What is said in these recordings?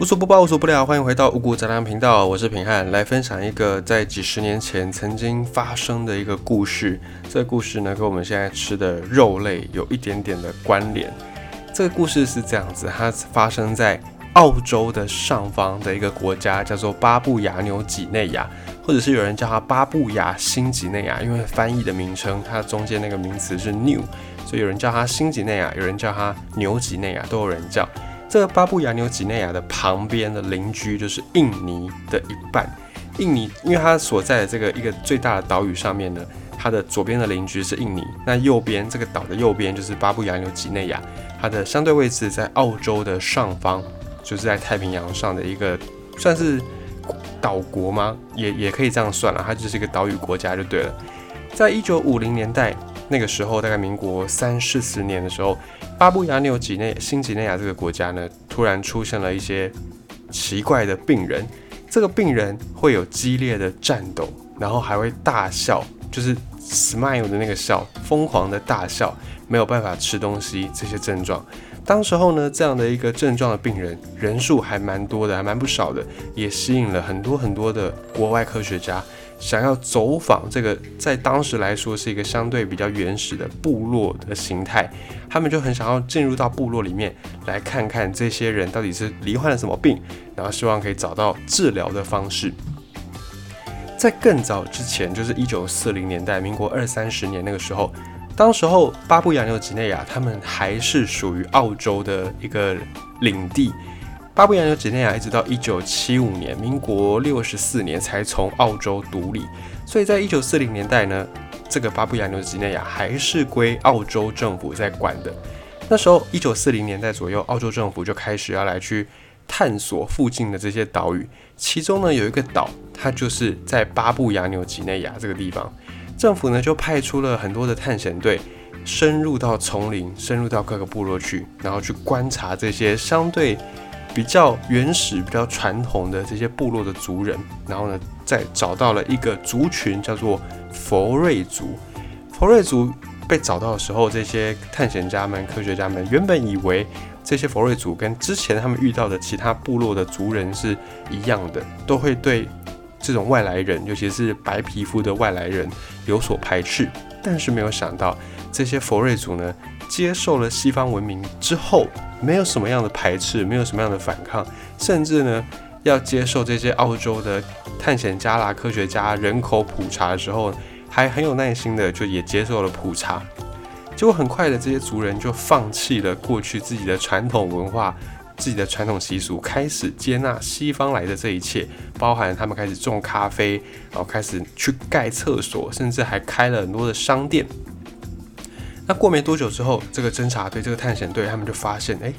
无所不包，无所不聊，欢迎回到五谷杂粮频道，我是平汉，来分享一个在几十年前曾经发生的一个故事。这个故事呢，跟我们现在吃的肉类有一点点的关联。这个故事是这样子，它发生在澳洲的上方的一个国家，叫做巴布亚纽几内亚，或者是有人叫它巴布亚新几内亚，因为翻译的名称，它中间那个名词是 new，所以有人叫它新几内亚，有人叫它牛几内亚，都有人叫。这个巴布亚纽几内亚的旁边的邻居就是印尼的一半。印尼，因为它所在的这个一个最大的岛屿上面呢，它的左边的邻居是印尼，那右边这个岛的右边就是巴布亚纽几内亚，它的相对位置在澳洲的上方，就是在太平洋上的一个算是岛国吗？也也可以这样算了，它就是一个岛屿国家就对了。在一九五零年代那个时候，大概民国三四十年的时候。巴布亚纽几内新几内亚这个国家呢，突然出现了一些奇怪的病人。这个病人会有激烈的颤抖，然后还会大笑，就是 smile 的那个笑，疯狂的大笑，没有办法吃东西。这些症状，当时候呢，这样的一个症状的病人人数还蛮多的，还蛮不少的，也吸引了很多很多的国外科学家。想要走访这个，在当时来说是一个相对比较原始的部落的形态，他们就很想要进入到部落里面来看看这些人到底是罹患了什么病，然后希望可以找到治疗的方式。在更早之前，就是一九四零年代，民国二三十年那个时候，当时候巴布亚纽几内亚他们还是属于澳洲的一个领地。巴布亚纽几内亚一直到一九七五年，民国六十四年才从澳洲独立，所以在一九四零年代呢，这个巴布亚纽几内亚还是归澳洲政府在管的。那时候一九四零年代左右，澳洲政府就开始要来去探索附近的这些岛屿，其中呢有一个岛，它就是在巴布亚纽几内亚这个地方，政府呢就派出了很多的探险队，深入到丛林，深入到各个部落去，然后去观察这些相对。比较原始、比较传统的这些部落的族人，然后呢，再找到了一个族群，叫做佛瑞族。佛瑞族被找到的时候，这些探险家们、科学家们原本以为这些佛瑞族跟之前他们遇到的其他部落的族人是一样的，都会对这种外来人，尤其是白皮肤的外来人有所排斥。但是没有想到，这些佛瑞族呢，接受了西方文明之后。没有什么样的排斥，没有什么样的反抗，甚至呢，要接受这些澳洲的探险家啦、科学家人口普查的时候，还很有耐心的就也接受了普查。结果很快的，这些族人就放弃了过去自己的传统文化、自己的传统习俗，开始接纳西方来的这一切，包含他们开始种咖啡，然后开始去盖厕所，甚至还开了很多的商店。那过没多久之后，这个侦察队、这个探险队，他们就发现，哎，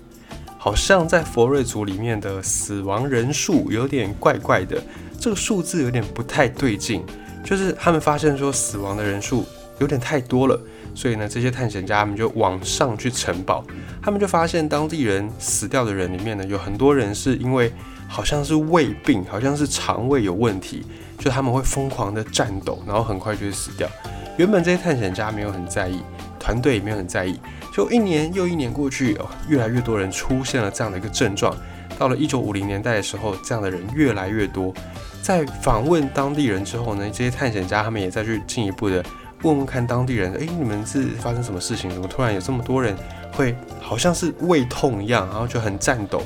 好像在佛瑞族里面的死亡人数有点怪怪的，这个数字有点不太对劲。就是他们发现说，死亡的人数有点太多了。所以呢，这些探险家他们就往上去城堡，他们就发现当地人死掉的人里面呢，有很多人是因为好像是胃病，好像是肠胃有问题，就他们会疯狂的颤抖，然后很快就会死掉。原本这些探险家没有很在意。团队也没有很在意，就一年又一年过去，哦，越来越多人出现了这样的一个症状。到了一九五零年代的时候，这样的人越来越多。在访问当地人之后呢，这些探险家他们也再去进一步的问问看当地人，诶，你们是发生什么事情？怎么突然有这么多人会好像是胃痛一样，然后就很颤抖，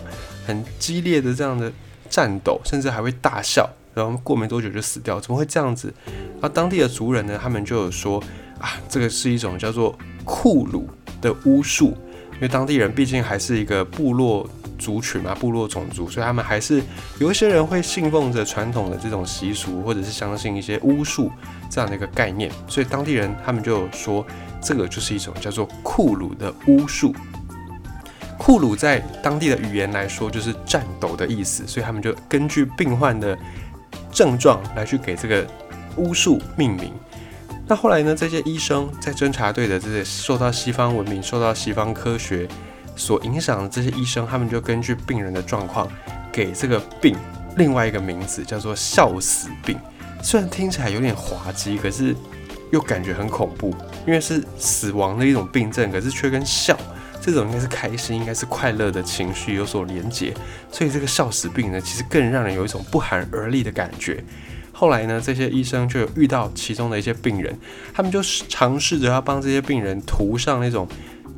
很激烈的这样的颤抖，甚至还会大笑，然后过没多久就死掉，怎么会这样子？而当地的族人呢，他们就有说。啊，这个是一种叫做库鲁的巫术，因为当地人毕竟还是一个部落族群嘛，部落种族，所以他们还是有一些人会信奉着传统的这种习俗，或者是相信一些巫术这样的一个概念，所以当地人他们就说这个就是一种叫做库鲁的巫术。库鲁在当地的语言来说就是战斗的意思，所以他们就根据病患的症状来去给这个巫术命名。那后来呢？这些医生在侦查队的这些受到西方文明、受到西方科学所影响的这些医生，他们就根据病人的状况，给这个病另外一个名字，叫做“笑死病”。虽然听起来有点滑稽，可是又感觉很恐怖，因为是死亡的一种病症，可是却跟笑这这种应该是开心，应该是快乐的情绪有所连结，所以这个笑死病呢，其实更让人有一种不寒而栗的感觉。后来呢，这些医生就有遇到其中的一些病人，他们就尝试着要帮这些病人涂上那种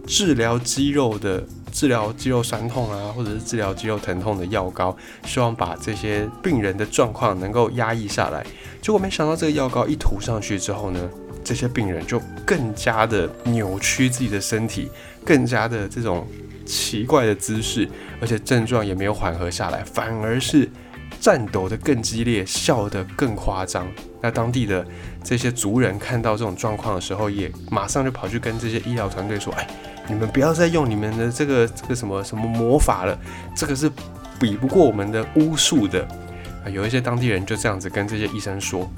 治疗肌肉的、治疗肌肉酸痛啊，或者是治疗肌肉疼痛的药膏，希望把这些病人的状况能够压抑下来。结果没想到，这个药膏一涂上去之后呢，这些病人就更加的扭曲自己的身体，更加的这种奇怪的姿势，而且症状也没有缓和下来，反而是。战斗的更激烈，笑得更夸张。那当地的这些族人看到这种状况的时候，也马上就跑去跟这些医疗团队说：“哎，你们不要再用你们的这个这个什么什么魔法了，这个是比不过我们的巫术的。”啊，有一些当地人就这样子跟这些医生说。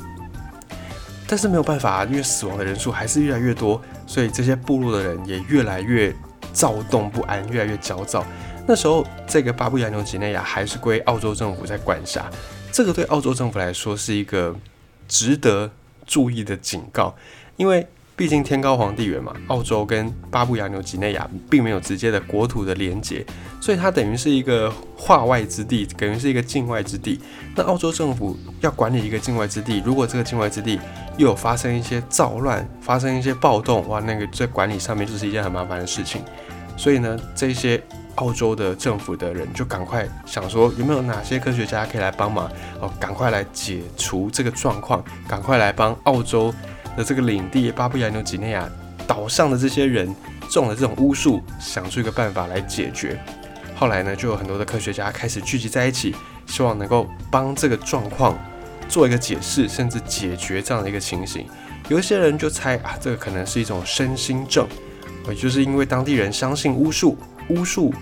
但是没有办法，因为死亡的人数还是越来越多，所以这些部落的人也越来越躁动不安，越来越焦躁。那时候，这个巴布亚纽几内亚还是归澳洲政府在管辖，这个对澳洲政府来说是一个值得注意的警告，因为毕竟天高皇帝远嘛，澳洲跟巴布亚纽几内亚并没有直接的国土的连接，所以它等于是一个化外之地，等于是一个境外之地。那澳洲政府要管理一个境外之地，如果这个境外之地又有发生一些躁乱，发生一些暴动，哇，那个在管理上面就是一件很麻烦的事情。所以呢，这些。澳洲的政府的人就赶快想说，有没有哪些科学家可以来帮忙哦？赶快来解除这个状况，赶快来帮澳洲的这个领地巴布亚纽几内亚岛上的这些人中了这种巫术，想出一个办法来解决。后来呢，就有很多的科学家开始聚集在一起，希望能够帮这个状况做一个解释，甚至解决这样的一个情形。有一些人就猜啊，这个可能是一种身心症，也就是因为当地人相信巫术。巫术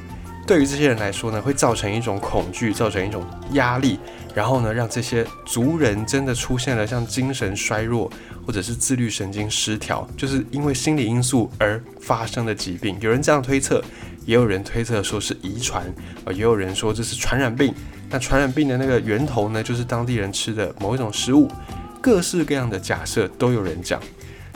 对于这些人来说呢，会造成一种恐惧，造成一种压力，然后呢，让这些族人真的出现了像精神衰弱，或者是自律神经失调，就是因为心理因素而发生的疾病。有人这样推测，也有人推测说是遗传，呃，也有人说这是传染病。那传染病的那个源头呢，就是当地人吃的某一种食物。各式各样的假设都有人讲。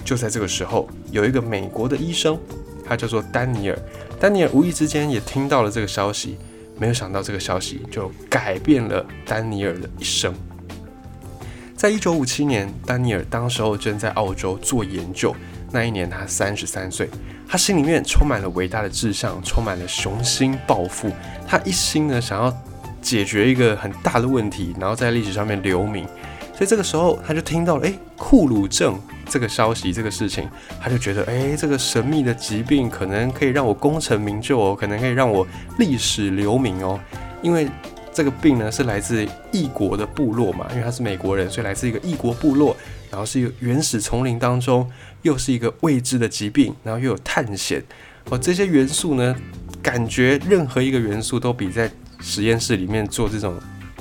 就在这个时候，有一个美国的医生，他叫做丹尼尔。丹尼尔无意之间也听到了这个消息，没有想到这个消息就改变了丹尼尔的一生。在一九五七年，丹尼尔当时候正在澳洲做研究，那一年他三十三岁，他心里面充满了伟大的志向，充满了雄心抱负，他一心呢想要解决一个很大的问题，然后在历史上面留名。所以这个时候他就听到了，哎，库鲁症。这个消息，这个事情，他就觉得，哎，这个神秘的疾病可能可以让我功成名就哦，可能可以让我历史留名哦。因为这个病呢是来自异国的部落嘛，因为他是美国人，所以来自一个异国部落，然后是一个原始丛林当中，又是一个未知的疾病，然后又有探险哦，这些元素呢，感觉任何一个元素都比在实验室里面做这种。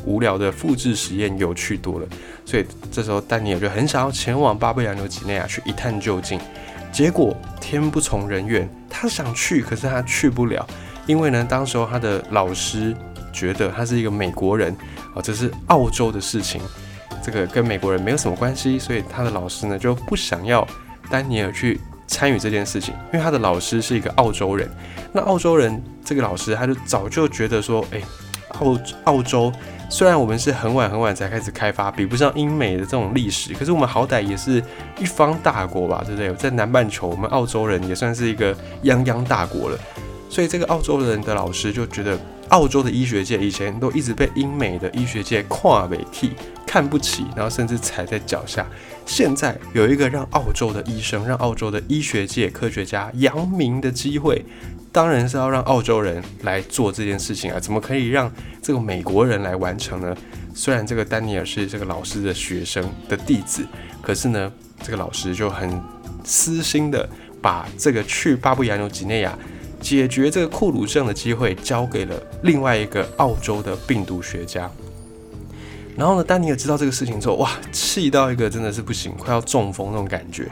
无聊的复制实验有趣多了，所以这时候丹尼尔就很想要前往巴布亚纽几内亚去一探究竟。结果天不从人愿，他想去，可是他去不了，因为呢，当时候他的老师觉得他是一个美国人，哦，这是澳洲的事情，这个跟美国人没有什么关系，所以他的老师呢就不想要丹尼尔去参与这件事情，因为他的老师是一个澳洲人。那澳洲人这个老师他就早就觉得说，哎，澳澳洲。虽然我们是很晚很晚才开始开发，比不上英美的这种历史，可是我们好歹也是一方大国吧，对不对？在南半球，我们澳洲人也算是一个泱泱大国了。所以这个澳洲人的老师就觉得，澳洲的医学界以前都一直被英美的医学界跨美替看不起，然后甚至踩在脚下。现在有一个让澳洲的医生、让澳洲的医学界科学家扬名的机会。当然是要让澳洲人来做这件事情啊！怎么可以让这个美国人来完成呢？虽然这个丹尼尔是这个老师的学生的弟子，可是呢，这个老师就很私心的把这个去巴布亚纽几内亚解决这个库鲁症的机会交给了另外一个澳洲的病毒学家。然后呢，丹尼尔知道这个事情之后，哇，气到一个真的是不行，快要中风那种感觉。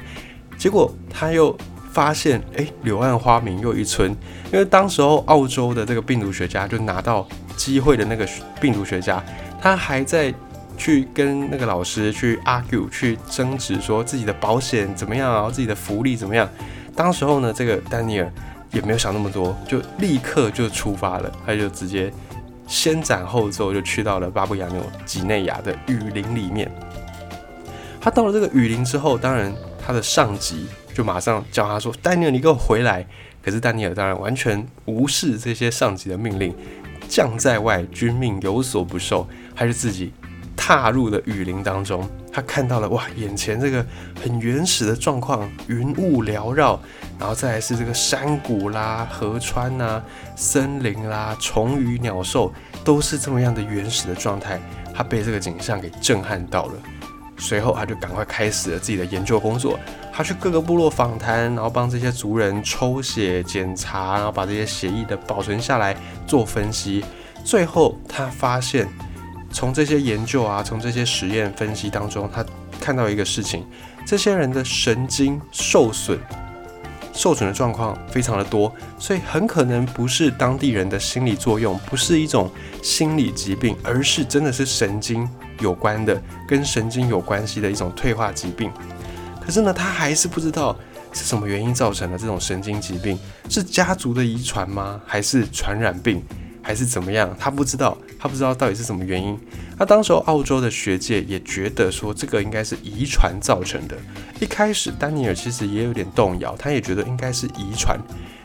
结果他又。发现哎，柳暗花明又一村，因为当时候澳洲的这个病毒学家就拿到机会的那个病毒学家，他还在去跟那个老师去 argue 去争执，说自己的保险怎么样，然后自己的福利怎么样。当时候呢，这个丹尼尔也没有想那么多，就立刻就出发了。他就直接先斩后奏，就去到了巴布亚纽几内亚的雨林里面。他到了这个雨林之后，当然他的上级就马上叫他说：“丹尼尔，你给我回来！”可是丹尼尔当然完全无视这些上级的命令，将在外，君命有所不受，还是自己踏入了雨林当中。他看到了哇，眼前这个很原始的状况，云雾缭绕，然后再来是这个山谷啦、河川呐、森林啦、虫鱼鸟兽，都是这么样的原始的状态。他被这个景象给震撼到了。随后，他就赶快开始了自己的研究工作。他去各个部落访谈，然后帮这些族人抽血检查，然后把这些血液的保存下来做分析。最后，他发现从这些研究啊，从这些实验分析当中，他看到一个事情：这些人的神经受损，受损的状况非常的多，所以很可能不是当地人的心理作用，不是一种心理疾病，而是真的是神经。有关的跟神经有关系的一种退化疾病，可是呢，他还是不知道是什么原因造成的这种神经疾病，是家族的遗传吗？还是传染病？还是怎么样？他不知道，他不知道到底是什么原因。那当时候澳洲的学界也觉得说这个应该是遗传造成的。一开始丹尼尔其实也有点动摇，他也觉得应该是遗传。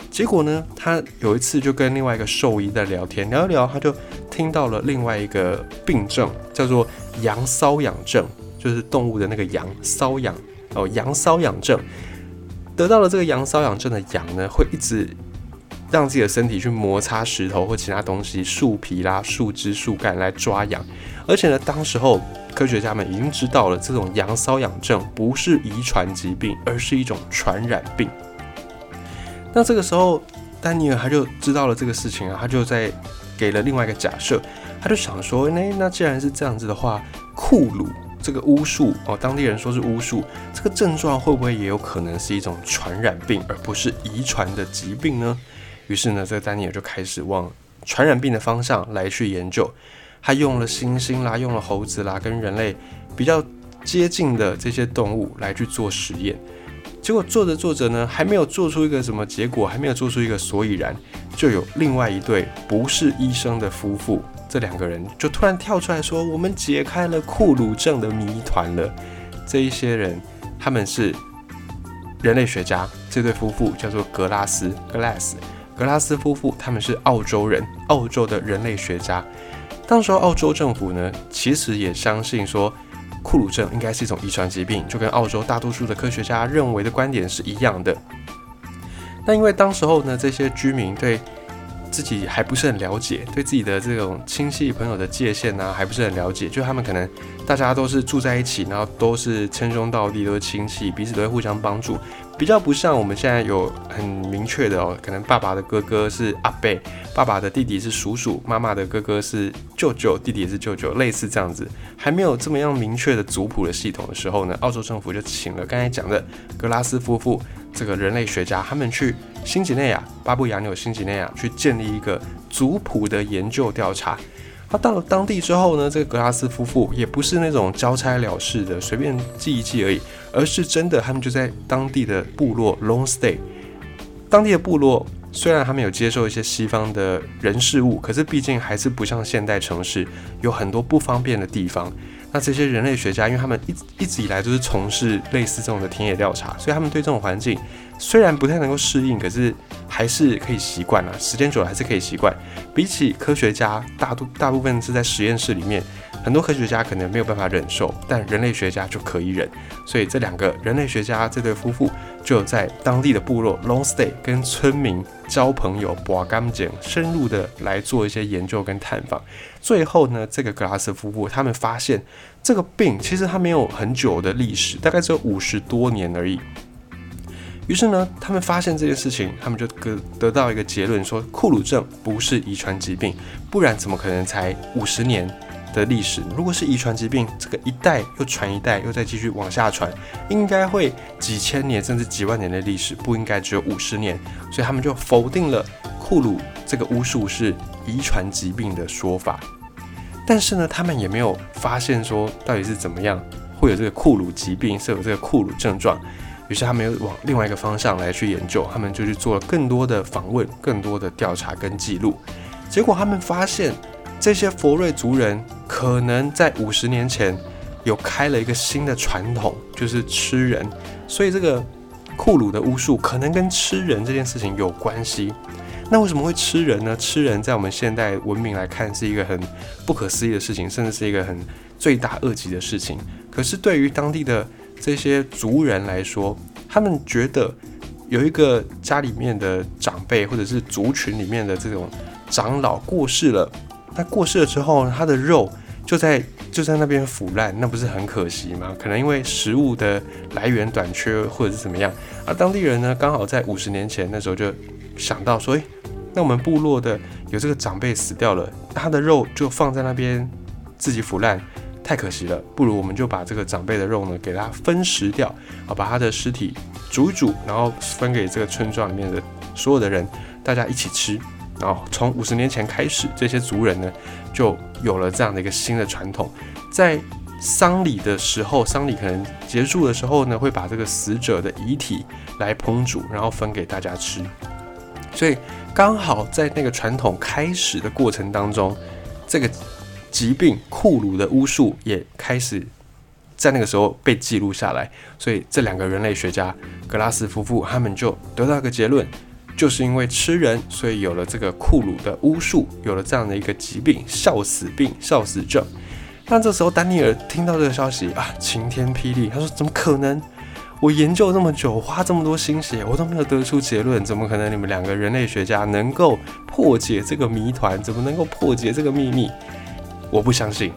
结果呢，他有一次就跟另外一个兽医在聊天，聊一聊，他就听到了另外一个病症，叫做羊瘙痒症，就是动物的那个羊瘙痒哦，羊瘙痒症。得到了这个羊瘙痒症的羊呢，会一直让自己的身体去摩擦石头或其他东西、树皮啦、树枝、树干来抓痒。而且呢，当时候科学家们已经知道了，这种羊瘙痒症不是遗传疾病，而是一种传染病。那这个时候，丹尼尔他就知道了这个事情啊，他就在给了另外一个假设，他就想说，那那既然是这样子的话，库鲁这个巫术哦，当地人说是巫术，这个症状会不会也有可能是一种传染病，而不是遗传的疾病呢？于是呢，这个丹尼尔就开始往传染病的方向来去研究，他用了猩猩啦，用了猴子啦，跟人类比较接近的这些动物来去做实验。结果做着做着呢，还没有做出一个什么结果，还没有做出一个所以然，就有另外一对不是医生的夫妇，这两个人就突然跳出来说：“我们解开了库鲁症的谜团了。”这一些人他们是人类学家，这对夫妇叫做格拉斯 （Glass）。格拉斯夫妇他们是澳洲人，澳洲的人类学家。当时候澳洲政府呢，其实也相信说。库鲁症应该是一种遗传疾病，就跟澳洲大多数的科学家认为的观点是一样的。那因为当时候呢，这些居民对自己还不是很了解，对自己的这种亲戚朋友的界限呢还不是很了解，就他们可能大家都是住在一起，然后都是称兄道弟，都是亲戚，彼此都会互相帮助。比较不像我们现在有很明确的哦，可能爸爸的哥哥是阿贝，爸爸的弟弟是叔叔，妈妈的哥哥是舅舅，弟弟也是舅舅，类似这样子，还没有这么样明确的族谱的系统的时候呢，澳洲政府就请了刚才讲的格拉斯夫妇这个人类学家，他们去新几内亚、巴布亚纽新几内亚去建立一个族谱的研究调查。他到了当地之后呢，这个格拉斯夫妇也不是那种交差了事的，随便记一记而已，而是真的，他们就在当地的部落 long stay。当地的部落虽然他们有接受一些西方的人事物，可是毕竟还是不像现代城市有很多不方便的地方。那这些人类学家，因为他们一一直以来都是从事类似这种的田野调查，所以他们对这种环境。虽然不太能够适应，可是还是可以习惯了。时间久了还是可以习惯。比起科学家，大多大部分是在实验室里面，很多科学家可能没有办法忍受，但人类学家就可以忍。所以这两个人类学家这对夫妇就在当地的部落 long stay，跟村民交朋友，把干净，深入的来做一些研究跟探访。最后呢，这个格拉斯夫妇他们发现这个病其实它没有很久的历史，大概只有五十多年而已。于是呢，他们发现这件事情，他们就得得到一个结论，说库鲁症不是遗传疾病，不然怎么可能才五十年的历史？如果是遗传疾病，这个一代又传一代，又再继续往下传，应该会几千年甚至几万年的历史，不应该只有五十年。所以他们就否定了库鲁这个巫术是遗传疾病的说法。但是呢，他们也没有发现说到底是怎么样会有这个库鲁疾病，是有这个库鲁症状。于是他们又往另外一个方向来去研究，他们就去做了更多的访问、更多的调查跟记录。结果他们发现，这些佛瑞族人可能在五十年前有开了一个新的传统，就是吃人。所以这个库鲁的巫术可能跟吃人这件事情有关系。那为什么会吃人呢？吃人在我们现代文明来看是一个很不可思议的事情，甚至是一个很罪大恶极的事情。可是对于当地的这些族人来说，他们觉得有一个家里面的长辈或者是族群里面的这种长老过世了，那过世了之后，他的肉就在就在那边腐烂，那不是很可惜吗？可能因为食物的来源短缺或者是怎么样，而当地人呢，刚好在五十年前那时候就想到说，诶，那我们部落的有这个长辈死掉了，他的肉就放在那边自己腐烂，太可惜了。不如我们就把这个长辈的肉呢给他分食掉，啊，把他的尸体煮一煮，然后分给这个村庄里面的所有的人，大家一起吃。然后从五十年前开始，这些族人呢就有了这样的一个新的传统，在丧礼的时候，丧礼可能结束的时候呢，会把这个死者的遗体来烹煮，然后分给大家吃。所以刚好在那个传统开始的过程当中，这个疾病库鲁的巫术也开始在那个时候被记录下来。所以这两个人类学家格拉斯夫妇他们就得到一个结论，就是因为吃人，所以有了这个库鲁的巫术，有了这样的一个疾病——笑死病、笑死症。那这时候丹尼尔听到这个消息啊，晴天霹雳，他说：“怎么可能？”我研究这么久，花这么多心血，我都没有得出结论，怎么可能你们两个人类学家能够破解这个谜团？怎么能够破解这个秘密？我不相信。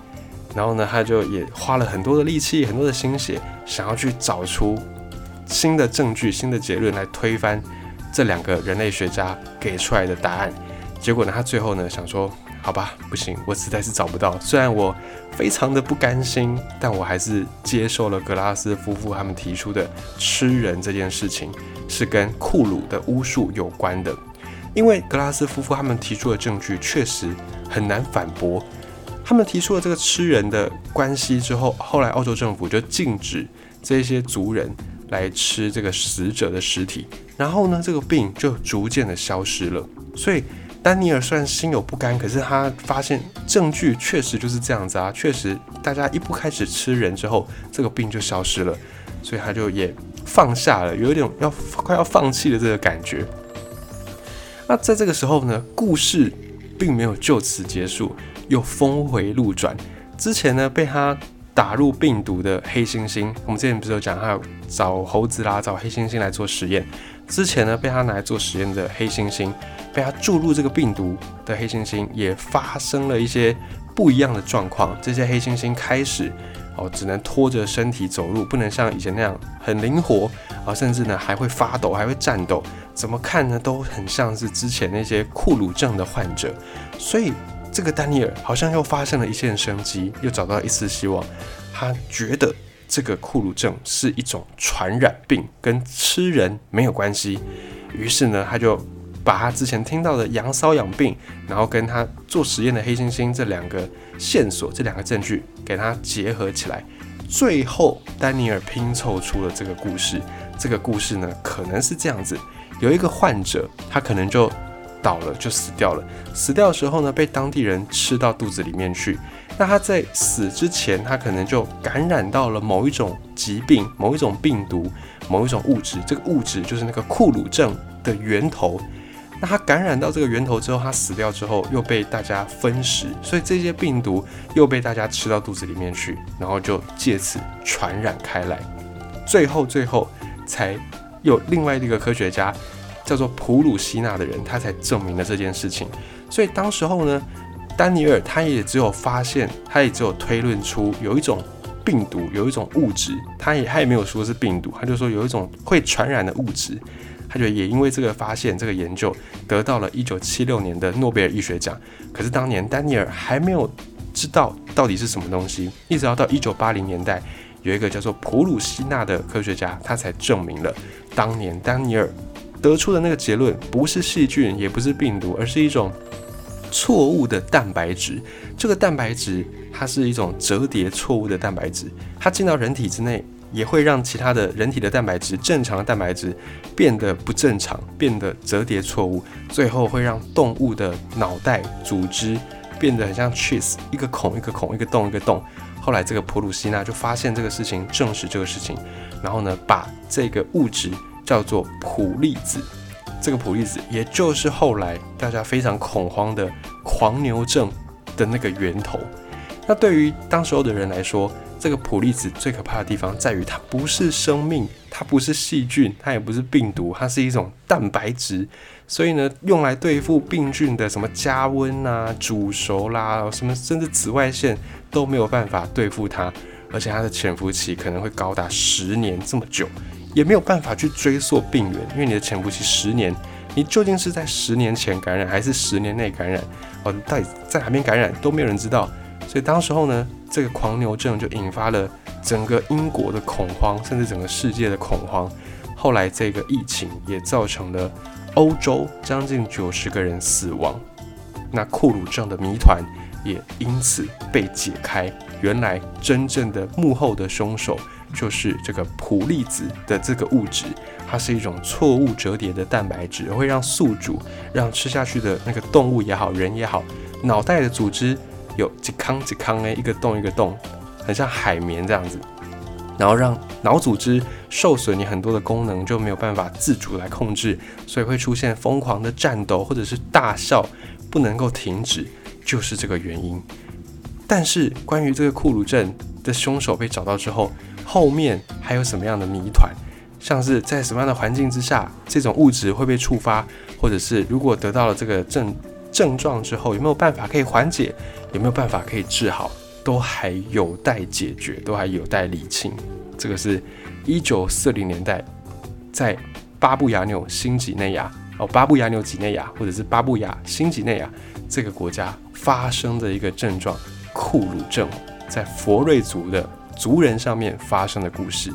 然后呢，他就也花了很多的力气，很多的心血，想要去找出新的证据、新的结论来推翻这两个人类学家给出来的答案。结果呢，他最后呢想说。好吧，不行，我实在是找不到。虽然我非常的不甘心，但我还是接受了格拉斯夫妇他们提出的吃人这件事情是跟库鲁的巫术有关的。因为格拉斯夫妇他们提出的证据确实很难反驳。他们提出了这个吃人的关系之后，后来澳洲政府就禁止这些族人来吃这个死者的尸体，然后呢，这个病就逐渐的消失了。所以。丹尼尔虽然心有不甘，可是他发现证据确实就是这样子啊，确实大家一不开始吃人之后，这个病就消失了，所以他就也放下了，有一点要快要放弃的这个感觉。那在这个时候呢，故事并没有就此结束，又峰回路转。之前呢，被他打入病毒的黑猩猩，我们之前不是有讲，他找猴子啦，找黑猩猩来做实验。之前呢，被他拿来做实验的黑猩猩，被他注入这个病毒的黑猩猩，也发生了一些不一样的状况。这些黑猩猩开始哦，只能拖着身体走路，不能像以前那样很灵活啊，甚至呢还会发抖，还会颤抖。怎么看呢，都很像是之前那些库鲁症的患者。所以这个丹尼尔好像又发现了一线生机，又找到一丝希望。他觉得。这个库鲁症是一种传染病，跟吃人没有关系。于是呢，他就把他之前听到的羊瘙痒病，然后跟他做实验的黑猩猩这两个线索、这两个证据给他结合起来。最后，丹尼尔拼凑出了这个故事。这个故事呢，可能是这样子：有一个患者，他可能就倒了，就死掉了。死掉的时候呢，被当地人吃到肚子里面去。那他在死之前，他可能就感染到了某一种疾病、某一种病毒、某一种物质。这个物质就是那个库鲁症的源头。那他感染到这个源头之后，他死掉之后又被大家分食，所以这些病毒又被大家吃到肚子里面去，然后就借此传染开来。最后，最后才有另外一个科学家叫做普鲁西纳的人，他才证明了这件事情。所以当时候呢。丹尼尔他也只有发现，他也只有推论出有一种病毒，有一种物质，他也他也没有说是病毒，他就说有一种会传染的物质，他觉得也因为这个发现，这个研究得到了一九七六年的诺贝尔医学奖。可是当年丹尼尔还没有知道到底是什么东西，一直要到一九八零年代，有一个叫做普鲁西纳的科学家，他才证明了当年丹尼尔得出的那个结论，不是细菌，也不是病毒，而是一种。错误的蛋白质，这个蛋白质它是一种折叠错误的蛋白质，它进到人体之内也会让其他的人体的蛋白质、正常的蛋白质变得不正常，变得折叠错误，最后会让动物的脑袋组织变得很像 cheese，一个孔一个孔，一个洞一个洞。后来这个普鲁西纳就发现这个事情，证实这个事情，然后呢，把这个物质叫做普利子。这个普利子也就是后来大家非常恐慌的狂牛症的那个源头。那对于当时候的人来说，这个普利子最可怕的地方在于它不是生命，它不是细菌，它也不是病毒，它是一种蛋白质。所以呢，用来对付病菌的什么加温啊、煮熟啦，什么甚至紫外线都没有办法对付它，而且它的潜伏期可能会高达十年这么久，也没有办法去追溯病源，因为你的潜伏期十年，你究竟是在十年前感染还是十年内感染？哦，到底在哪边感染都没有人知道。所以当时候呢，这个狂牛症就引发了整个英国的恐慌，甚至整个世界的恐慌。后来这个疫情也造成了。欧洲将近九十个人死亡，那库鲁症的谜团也因此被解开。原来真正的幕后的凶手就是这个普利子的这个物质，它是一种错误折叠的蛋白质，会让宿主让吃下去的那个动物也好，人也好，脑袋的组织有几康几康诶，一个洞一个洞，很像海绵这样子。然后让脑组织受损，你很多的功能就没有办法自主来控制，所以会出现疯狂的战斗或者是大笑，不能够停止，就是这个原因。但是关于这个库鲁症的凶手被找到之后，后面还有什么样的谜团？像是在什么样的环境之下，这种物质会被触发，或者是如果得到了这个症症状之后，有没有办法可以缓解？有没有办法可以治好？都还有待解决，都还有待理清。这个是一九四零年代在巴布亚纽新几内亚哦，巴布亚纽几内亚或者是巴布亚新几内亚这个国家发生的一个症状——库鲁症，在佛瑞族的族人上面发生的故事。